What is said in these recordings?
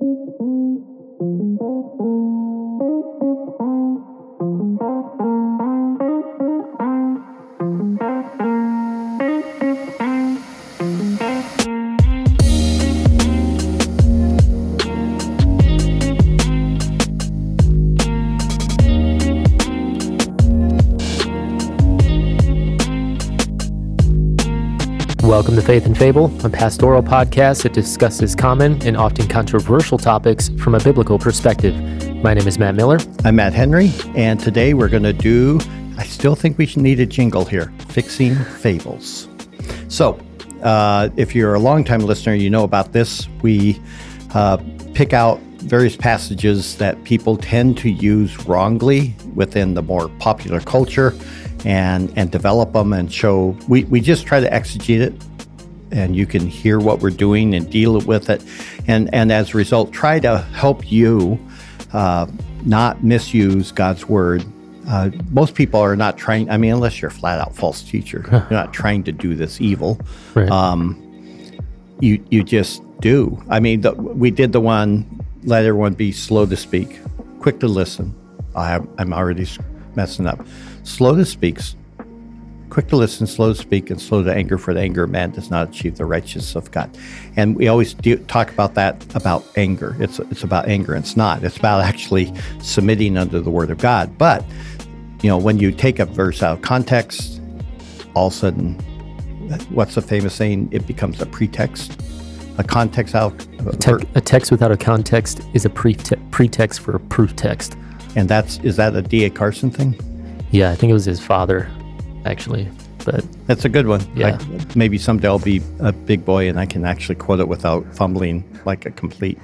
Welcome to Faith and Fable, a pastoral podcast that discusses common and often controversial topics from a biblical perspective. My name is Matt Miller. I'm Matt Henry, and today we're going to do, I still think we should need a jingle here Fixing Fables. So, uh, if you're a longtime listener, you know about this. We uh, pick out various passages that people tend to use wrongly within the more popular culture and and develop them and show we, we just try to exegete it and you can hear what we're doing and deal with it. And and as a result try to help you uh, not misuse god's word. Uh, most people are not trying i mean unless you're a flat out false teacher you're not trying to do this evil. Right. um, you you just do. I mean the, we did the one let everyone be slow to speak quick to listen. I, i'm already messing up. Slow to speak quick to listen, slow to speak, and slow to anger, for the anger of man does not achieve the righteousness of God. And we always do, talk about that about anger. It's it's about anger. It's not. It's about actually submitting under the word of God. But you know, when you take a verse out of context, all of a sudden, what's the famous saying? It becomes a pretext. A context out, a Te- a text without a context is a prete- pretext for a proof text. and that's is that a D.A. Carson thing? Yeah, I think it was his father, actually. But That's a good one. Yeah. I- maybe someday I'll be a big boy and I can actually quote it without fumbling like a complete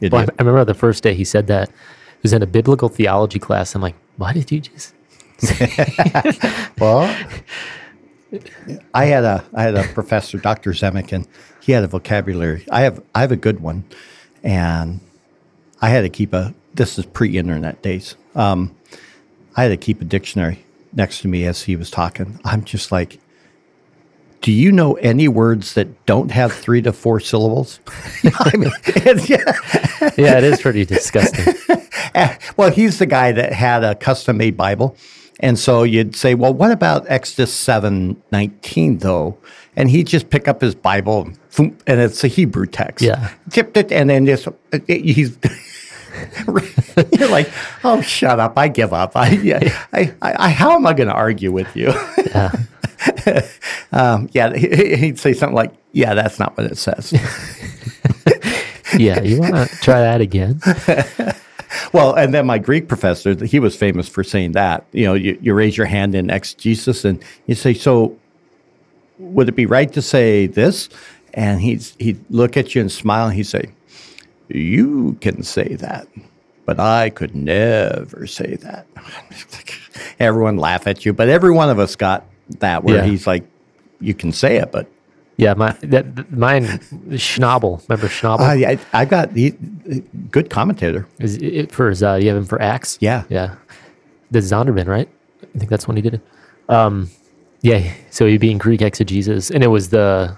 idiot. well, I, I remember the first day he said that. It was in a biblical theology class. I'm like, why did you just? Well, I had a I had a professor, Dr. Zemikin. He had a vocabulary. I have I have a good one, and I had to keep a. This is pre-internet days. Um, I had to keep a dictionary next to me as he was talking. I'm just like, do you know any words that don't have three to four syllables? I mean, yeah. Yeah, it is pretty disgusting. Well, he's the guy that had a custom made Bible. And so you'd say, well, what about Exodus seven nineteen though? And he'd just pick up his Bible and, it's a Hebrew text. Yeah. Tipped it and then just, he's, you're like, oh, shut up. I give up. I, yeah, I, I, I, how am I going to argue with you? Yeah. um, yeah. he- He'd say something like, yeah, that's not what it says. Yeah, you want to try that again? Well, and then my Greek professor, he was famous for saying that. You know, you, you raise your hand in exegesis and you say, so would it be right to say this? And he's, he'd look at you and smile and he'd say, you can say that, but I could never say that. Everyone laugh at you, but every one of us got that where Yeah. he's like, you can say it, but Yeah, my that mine Schnabel. Remember Schnabel? I, I, I got he, good commentator. Is it for his, uh, you have him for Acts? Yeah. Yeah. The Zondervan, right? I think that's when he did it. Um, yeah. So he'd be in Greek exegesis, and it was the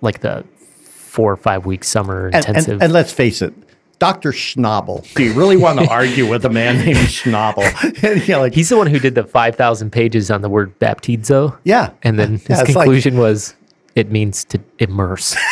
like the four or five week summer And, intensive. and, and let's face it, Dr. Schnabel. Do you really want to argue with a man named Schnabel? and you're like, He's the one who did the five thousand pages on the word baptizo. yeah. And then his Yeah, it's like- conclusion was it means to immerse.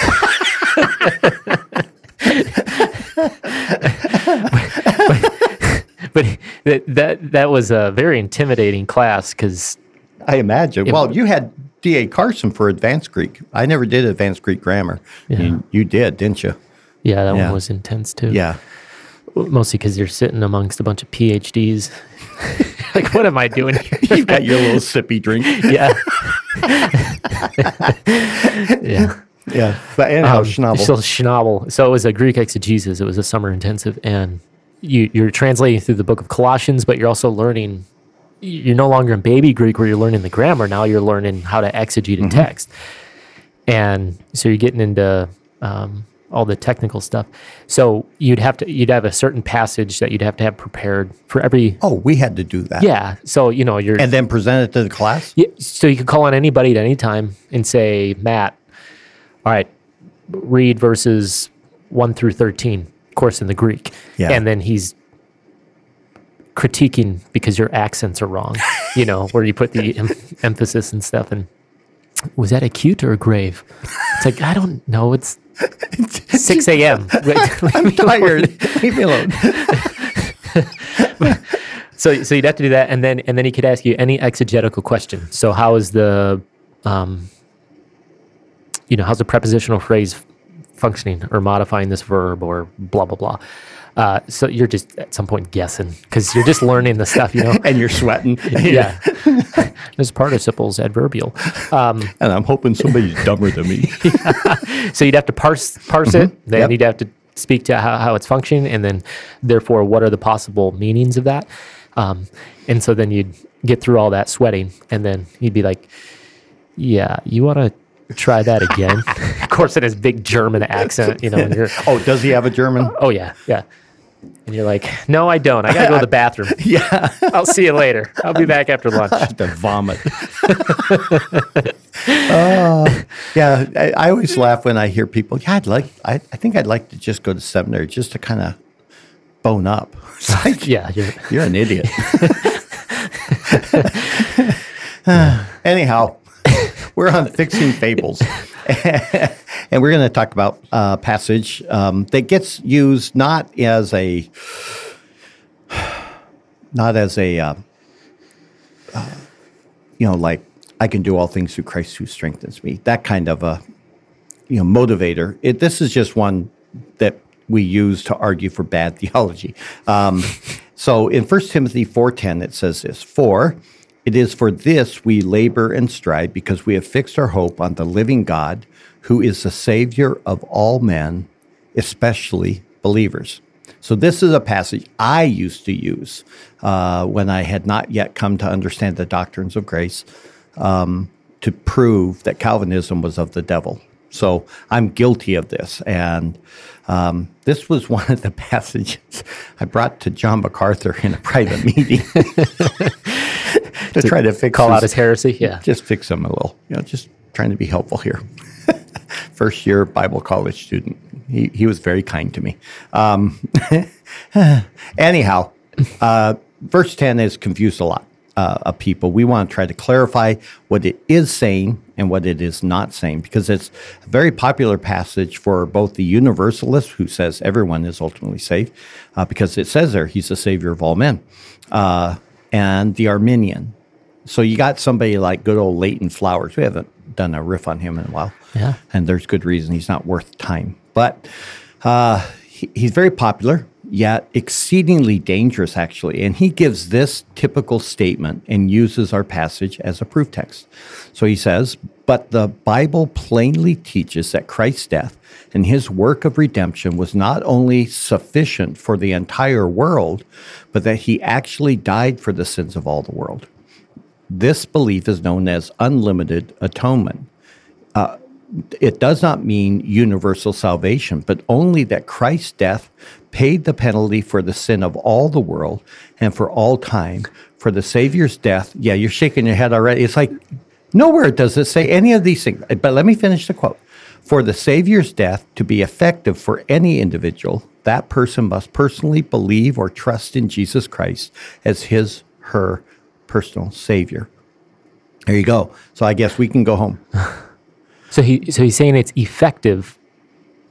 but that, that that was a very intimidating class because I imagine. Well, you had D.A. Carson for advanced Greek. I never did advanced Greek grammar. Yeah. You, you did, didn't you? Yeah, that Yeah. one was intense too. Yeah. mostly because you're sitting amongst a bunch of PhDs. like, what am I doing here? You've got your little sippy drink. yeah, yeah. Yeah. But anyhow, Um, Schnabel. So Schnabel. So it was a Greek exegesis. It was a summer intensive, and you, you're translating through the book of Colossians, but you're also learning. You're no longer in baby Greek where you're learning the grammar. Now you're learning how to exegete Mm-hmm. a text, and so you're getting into um, all the technical stuff. So you'd have to you'd have a certain passage that you'd have to have prepared for every. oh, we had to do that. Yeah. So you know you're And then present it to the class? yeah, so you could call on anybody at any time and say, Matt, all right, read verses one through 13. of course in the Greek. Yeah. And then he's critiquing because your accents are wrong, you know, where you put the em- emphasis and stuff. And was that acute or grave? It's like, I don't know. It's 6 a.m. I'm tired. Leave me alone. So, so you'd have to do that, and then and then he could ask you any exegetical question. So, how is the, um, you know, how's the prepositional phrase functioning or modifying this verb or blah blah blah. Uh, so you're just at some point guessing because you're just learning the stuff, you know. and you're sweating. yeah, this participle's adverbial. Um, And I'm hoping somebody's dumber than me. so you'd have to parse parse it. Then Yep. you'd have to speak to how, how it's functioning, and then therefore what are the possible meanings of that. Um, and so then you'd get through all that sweating, and then you'd be like, "Yeah, you want to try that again?" of course, in his big German accent, you know. And you're, oh, does he have a German? oh yeah, yeah. And you're like, "No, I don't. I gotta go to the bathroom. Yeah. I'll see you later. I'll be back after lunch." to vomit. Oh, yeah, I, I always laugh when I hear people. Yeah, I'd like. I, I think I'd like to just go to seminary just to kind of bone up. It's like, Yeah, you're, you're an idiot. Anyhow, we're on fixing fables, and we're going to talk about a passage um, that gets used not as a not as a uh, uh, you know like I can do all things through Christ who strengthens me. That kind of a you know motivator. It, this is just one that we use to argue for bad theology. Um, so in 1 Timothy 4:10 it says this, "For it is for this we labor and strive because we have fixed our hope on the living God, who is the savior of all men, especially believers." So this is a passage I used to use uh, when I had not yet come to understand the doctrines of grace um, to prove that Calvinism was of the devil. So I'm guilty of this. And um, this was one of the passages I brought to John MacArthur in a private meeting to, try to fix call his- out his heresy. Yeah. just fix him a little, you know, just trying to be helpful here. First year Bible college student. He, he was very kind to me. Um, anyhow, uh, verse 10 is confused a lot uh, of people. We want to try to clarify what it is saying and what it is not saying because it's a very popular passage for both the universalist who says everyone is ultimately saved uh, because it says there he's the savior of all men uh, and the Arminian. So you got somebody like good old Leighton Flowers. We haven't done a riff on him in a while. Yeah. And there's good reason he's not worth time. But uh, he, he's very popular, yet exceedingly dangerous, actually. And he gives this typical statement and uses our passage as a proof text. So he says, But the Bible plainly teaches that Christ's death and his work of redemption was not only sufficient for the entire world, but that he actually died for the sins of all the world. This belief is known as unlimited atonement. Uh, it does not mean universal salvation, but only that Christ's death paid the penalty for the sin of all the world and for all time. For the Savior's death, yeah, you're shaking your head already. It's like nowhere does it say any of these things. But let me finish the quote. For the Savior's death to be effective for any individual, that person must personally believe or trust in Jesus Christ as his, her personal Savior. There you go. So I guess we can go home. So he so he's saying it's effective,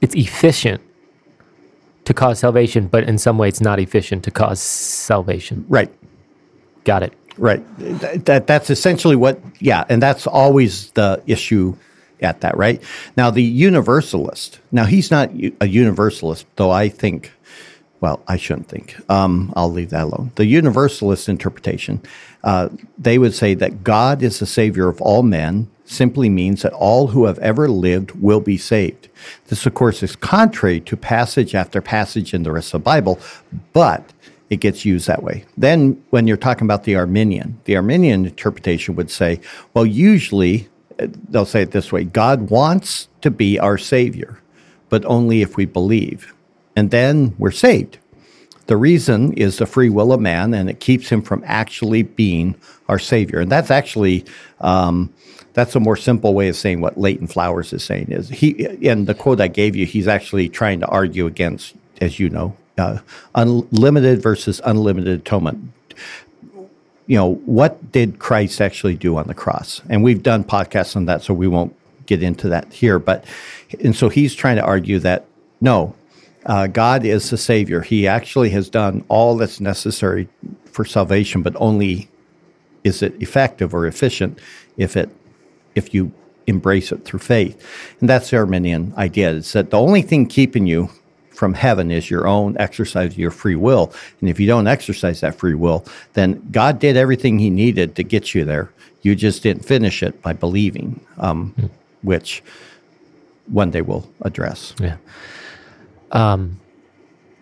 it's efficient to cause salvation, but in some way it's not efficient to cause salvation. Right. Got it. Right. Th- That that's essentially what yeah, and that's always the issue at that, right? Now the universalist. Now he's not a universalist, though I think well, I shouldn't think. Um, I'll leave that alone. The universalist interpretation, uh, they would say that God is the savior of all men simply means that all who have ever lived will be saved. This, of course, is contrary to passage after passage in the rest of the Bible, but it gets used that way. Then, when you're talking about the Arminian, the Arminian interpretation would say, well, usually uh, they'll say it this way God wants to be our Savior, but only if we believe. And then we're saved. The reason is the free will of man, and it keeps him from actually being our Savior. And that's actually. Um, that's a more simple way of saying what Leighton Flowers is saying is he in the quote I gave you he's actually trying to argue against as you know, uh, unlimited versus unlimited atonement. You know, what did Christ actually do on the cross? And we've done podcasts on that, so we won't get into that here. But, and so he's trying to argue that no, uh, God is the Savior. He actually has done all that's necessary for salvation, but only is it effective or efficient if it if you embrace it through faith. And that's the Arminian idea. It's that the only thing keeping you from heaven is your own exercise of your free will. And if you don't exercise that free will, then God did everything he needed to get you there. You just didn't finish it by believing, um, mm. which one day we'll address. Yeah. Um,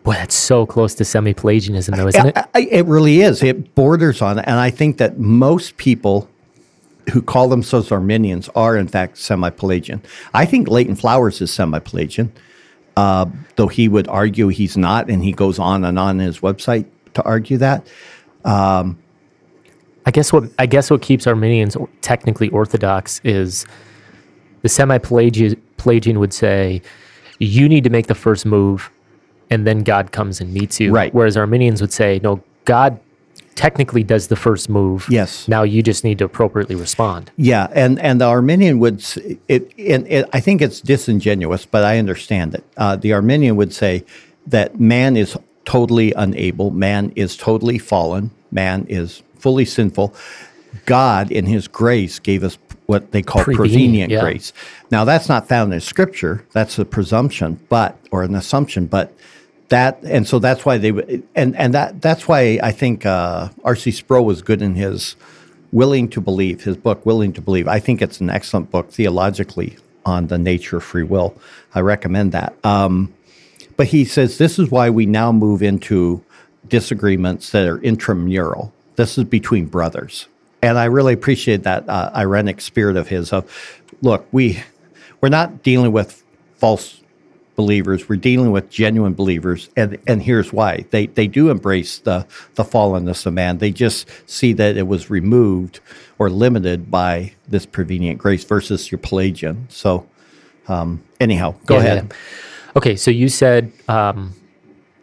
boy, that's so close to semi Pelagianism, though, isn't it? It really is. It borders on. And I think that most people who call themselves Arminians are, in fact, semi Pelagian. I think Leighton Flowers is semi Pelagian, uh, though he would argue he's not, and he goes on and on in his website to argue that. Um, I guess what I guess what keeps Arminians technically orthodox is the semi Pelagian would say you need to make the first move, and then God comes and meets you. Right. Whereas Arminians would say, no, God technically does the first move. Yes. Now you just need to appropriately respond. Yeah, and and the Arminian would it, and it, I think it's disingenuous, but I understand it. Uh, the Arminian would say that man is totally unable, man is totally fallen, man is fully sinful. God, in His grace, gave us what they call prevenient, prevenient yeah. grace. Now, that's not found in Scripture. That's a presumption, but or an assumption, but that and so that's why they and and that that's why I think uh, R.C. Sproul was good in his willing to believe his book willing to believe. I think it's an excellent book theologically on the nature of free will. I recommend that. Um, but he says this is why we now move into disagreements that are intramural. This is between brothers, and I really appreciate that uh, irenic spirit of his. Of look, we we're not dealing with false believers. We're dealing with genuine believers, and and here's why: they they do embrace the the fallenness of man. They just see that it was removed or limited by this prevenient grace versus your Pelagian. So, um, anyhow, go yeah, ahead. Yeah. Okay, so you said um,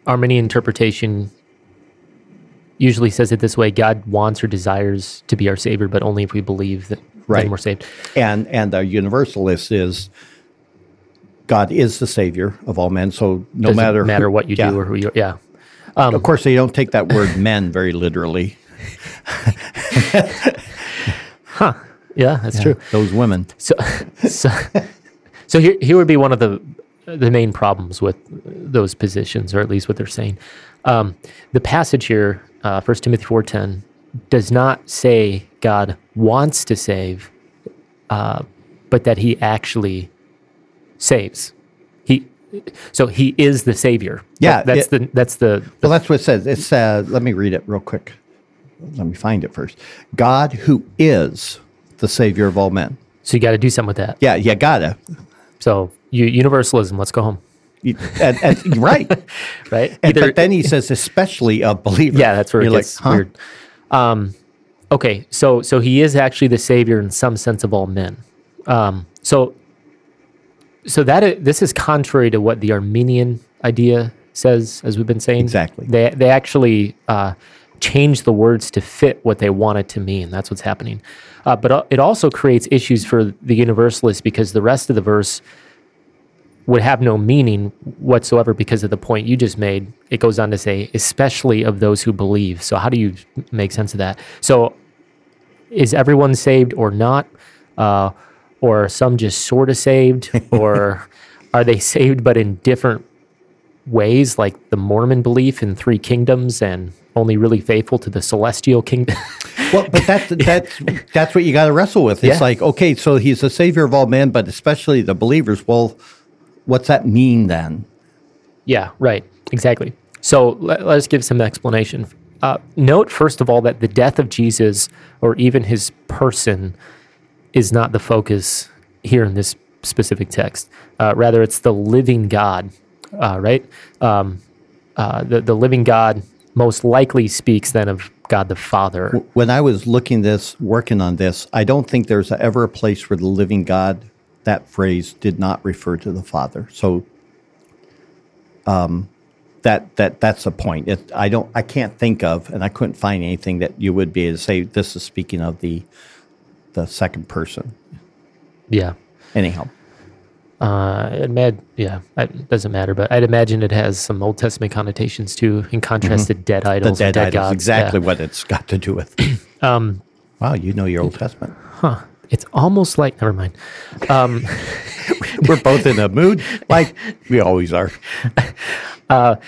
Arminian interpretation usually says it this way: God wants or desires to be our Savior, but only if we believe that right. we're saved. And and the Universalist is God is the Savior of all men. So no Doesn't matter matter who, what you yeah. do or who you yeah. Um, of course, they don't take that word "men" very literally. huh? Yeah, that's yeah, true. Those women. So, so, so here, here would be one of the the main problems with those positions, or at least what they're saying. Um, the passage here, uh, First Timothy four ten, does not say God wants to save, uh, but that He actually saves. He so he is the savior. Yeah, that, that's it, the that's the, the, well. That's what it says. It's uh, let me read it real quick. Let me find it first. God, who is the savior of all men. So you got to do something with that. Yeah, you gotta. So you, universalism. Let's go home. And, and, right, right. And, Either, but then he says, especially a believer. Yeah, that's where You're it gets like, huh? weird. Um, okay, so so he is actually the savior in some sense of all men. Um, so so that this is contrary to what the Arminian idea says, as we've been saying. Exactly. They they actually uh, change the words to fit what they want it to mean. That's what's happening. Uh, but uh, it also creates issues for the universalists because the rest of the verse would have no meaning whatsoever because of the point you just made. It goes on to say, especially of those who believe. So how do you make sense of that? So is everyone saved or not? Uh, or are some just sort of saved or are they saved but in different ways like the mormon belief in three kingdoms and only really faithful to the celestial kingdom well but that's that's that's what you got to wrestle with it's yeah. like okay so he's the savior of all men but especially the believers well what's that mean then yeah right exactly so let, us give some explanation uh, note first of all that the death of jesus or even his person is not the focus here in this specific text. Uh, rather, it's the living God, uh, right? Um, uh, the the living God most likely speaks then of God the Father. When I was looking this, working on this, I don't think there's ever a place where the living God that phrase did not refer to the Father. So, um, that that that's the point. It, I don't, I can't think of, and I couldn't find anything that you would be able to say this is speaking of the the second person. Yeah. Anyhow, Uh, it mad, yeah, it doesn't matter, but I'd imagine it has some Old Testament connotations too, in contrast to dead Mm-hmm. the dead dead idols, gods. exactly Yeah. what it's got to do with. Um, wow, you know your Old Testament. huh. It's almost like never mind. Um, We're both in a mood like we always are.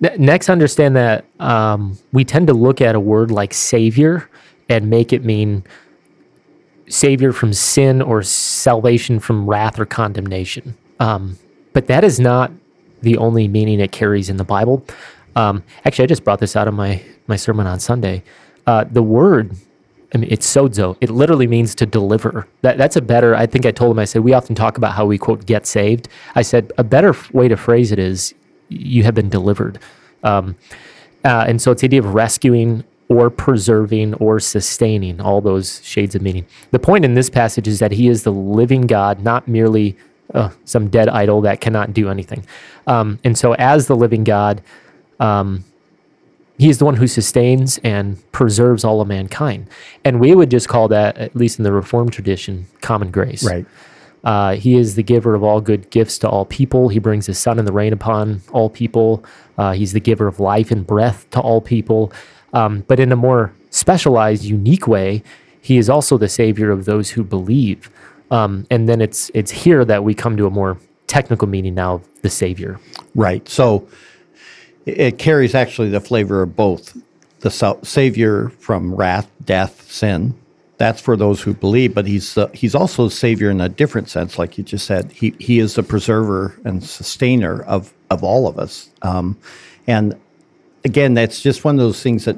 Ne- next, understand that um, we tend to look at a word like savior and make it mean savior from sin or salvation from wrath or condemnation. Um, but that is not the only meaning it carries in the Bible. Um, actually, I just brought this out of my, my sermon on Sunday. Uh, the word, I mean, it's sozo. It literally means to deliver. That, that's a better, I think I told him, I said, we often talk about how we, quote, get saved. I said, a better way to phrase it is, you have been delivered. Um, uh, and so it's the idea of rescuing or preserving or sustaining, all those shades of meaning. The point in this passage is that he is the living God, not merely uh, some dead idol that cannot do anything. Um, and so, as the living God, um, he is the one who sustains and preserves all of mankind. And we would just call that, at least in the Reformed tradition, common grace. Right. Uh, he is the giver of all good gifts to all people. He brings his sun and the rain upon all people. Uh, he's the giver of life and breath to all people. Um, but in a more specialized, unique way, he is also the savior of those who believe. Um, and then it's it's here that we come to a more technical meaning now of the savior. Right. So it, carries actually the flavor of both the savior from wrath, death, sin. That's for those who believe, but he's he's also a savior in a different sense, like you just said. He he is the preserver and sustainer of of all of us. Um, and again, that's just one of those things that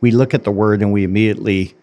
we look at the word and we immediately.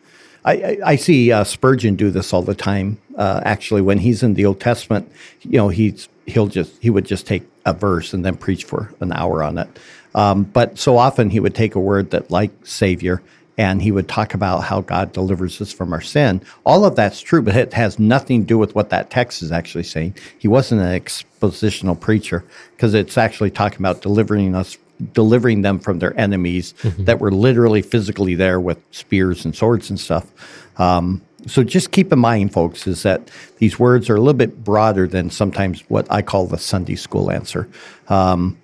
I, I, I see uh, Spurgeon do this all the time. Uh, actually, when he's in the Old Testament, you know, he's he'll just he would just take a verse and then preach for an hour on it. Um, but so often he would take a word that like Savior and he would talk about how God delivers us from our sin. All of that's true, but it has nothing to do with what that text is actually saying. He wasn't an expositional preacher because it's actually talking about delivering us, delivering them from their enemies that were literally physically there with spears and swords and stuff. Um, so just keep in mind, folks, is that these words are a little bit broader than sometimes what I call the Sunday school answer. Um,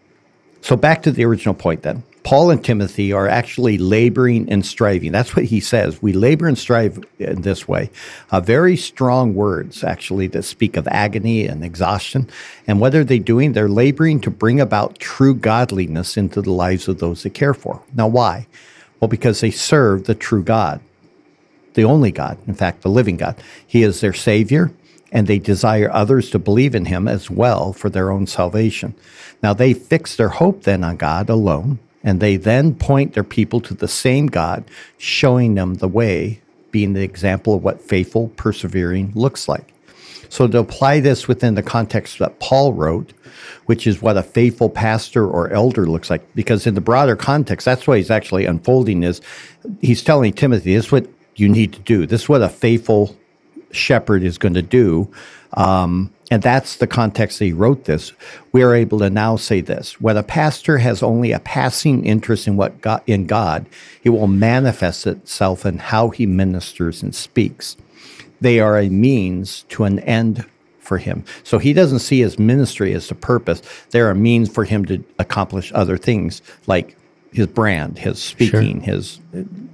so back to the original point then. Paul and Timothy are actually laboring and striving. That's what he says. We labor and strive in this way. Uh, very strong words, actually, that speak of agony and exhaustion. And what are they doing? They're laboring to bring about true godliness into the lives of those they care for. Now, why? Well, because they serve the true God, the only God, in fact, the living God. He is their Savior, and they desire others to believe in Him as well for their own salvation. Now, they fix their hope then on God alone, and they then point their people to the same God, showing them the way, being the example of what faithful persevering looks like. So, to apply this within the context that Paul wrote, which is what a faithful pastor or elder looks like, because in the broader context, that's what he's actually unfolding is he's telling Timothy, this is what you need to do. This is what a faithful shepherd is going to do. Um, and that's the context that he wrote this. We are able to now say this: when a pastor has only a passing interest in what God, in God, it will manifest itself in how he ministers and speaks. They are a means to an end for him. So he doesn't see his ministry as the purpose. They're a means for him to accomplish other things like his brand, his speaking, his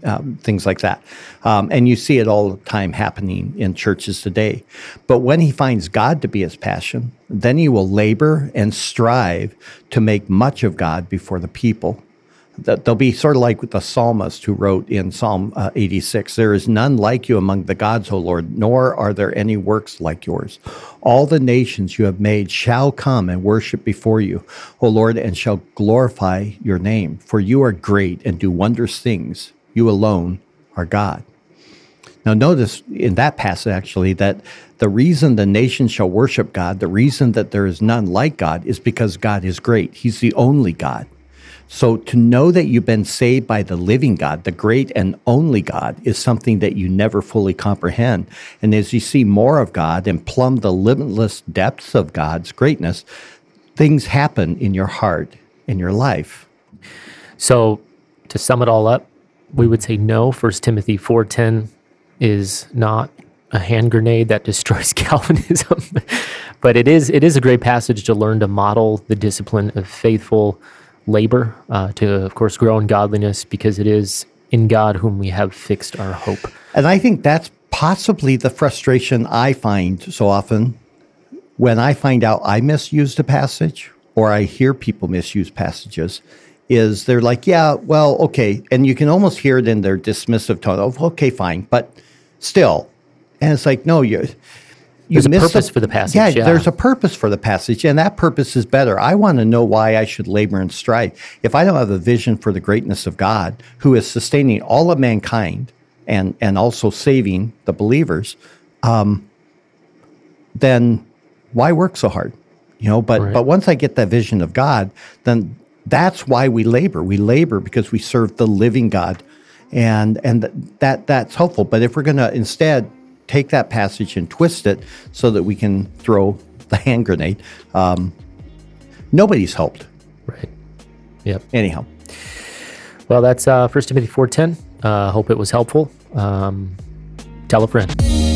um, things like that. Um, and you see it all the time happening in churches today. But when he finds God to be his passion, then he will labor and strive to make much of God before the people. That they'll be sort of like the psalmist who wrote in Psalm uh, 86 There is none like you among the gods, O Lord, nor are there any works like yours. All the nations you have made shall come and worship before you, O Lord, and shall glorify your name. For you are great and do wondrous things. You alone are God. Now, notice in that passage actually that the reason the nation shall worship God, the reason that there is none like God, is because God is great. He's the only God. So to know that you've been saved by the living God, the great and only God, is something that you never fully comprehend. And as you see more of God and plumb the limitless depths of God's greatness, things happen in your heart in your life. So to sum it all up, we would say no. First Timothy 4:10 is not a hand grenade that destroys Calvinism, but it is it is a great passage to learn to model the discipline of faithful labor, uh, to of course grow in godliness, because it is in God whom we have fixed our hope. And I think that's possibly the frustration I find so often when I find out I misused a passage or I hear people misuse passages is they're like, yeah, well, okay. And you can almost hear it in their dismissive tone of, okay, fine, but still. And it's like, no, you, you There's a purpose for the passage, Yeah, yeah. there's a purpose for the passage, and that purpose is better. I want to know why I should labor and strive. If I don't have a vision for the greatness of God, who is sustaining all of mankind and and also saving the believers, um, then why work so hard? You know, but Right. but once I get that vision of God, then that's why we labor. We labor because we serve the living God, and and that that's helpful. But if we're going to instead take that passage and twist it so that we can throw the hand grenade, um, nobody's helped. Right. Yep. Anyhow, Well, that's uh, First Timothy 4:10. Uh, hope it was helpful. Um, tell a friend.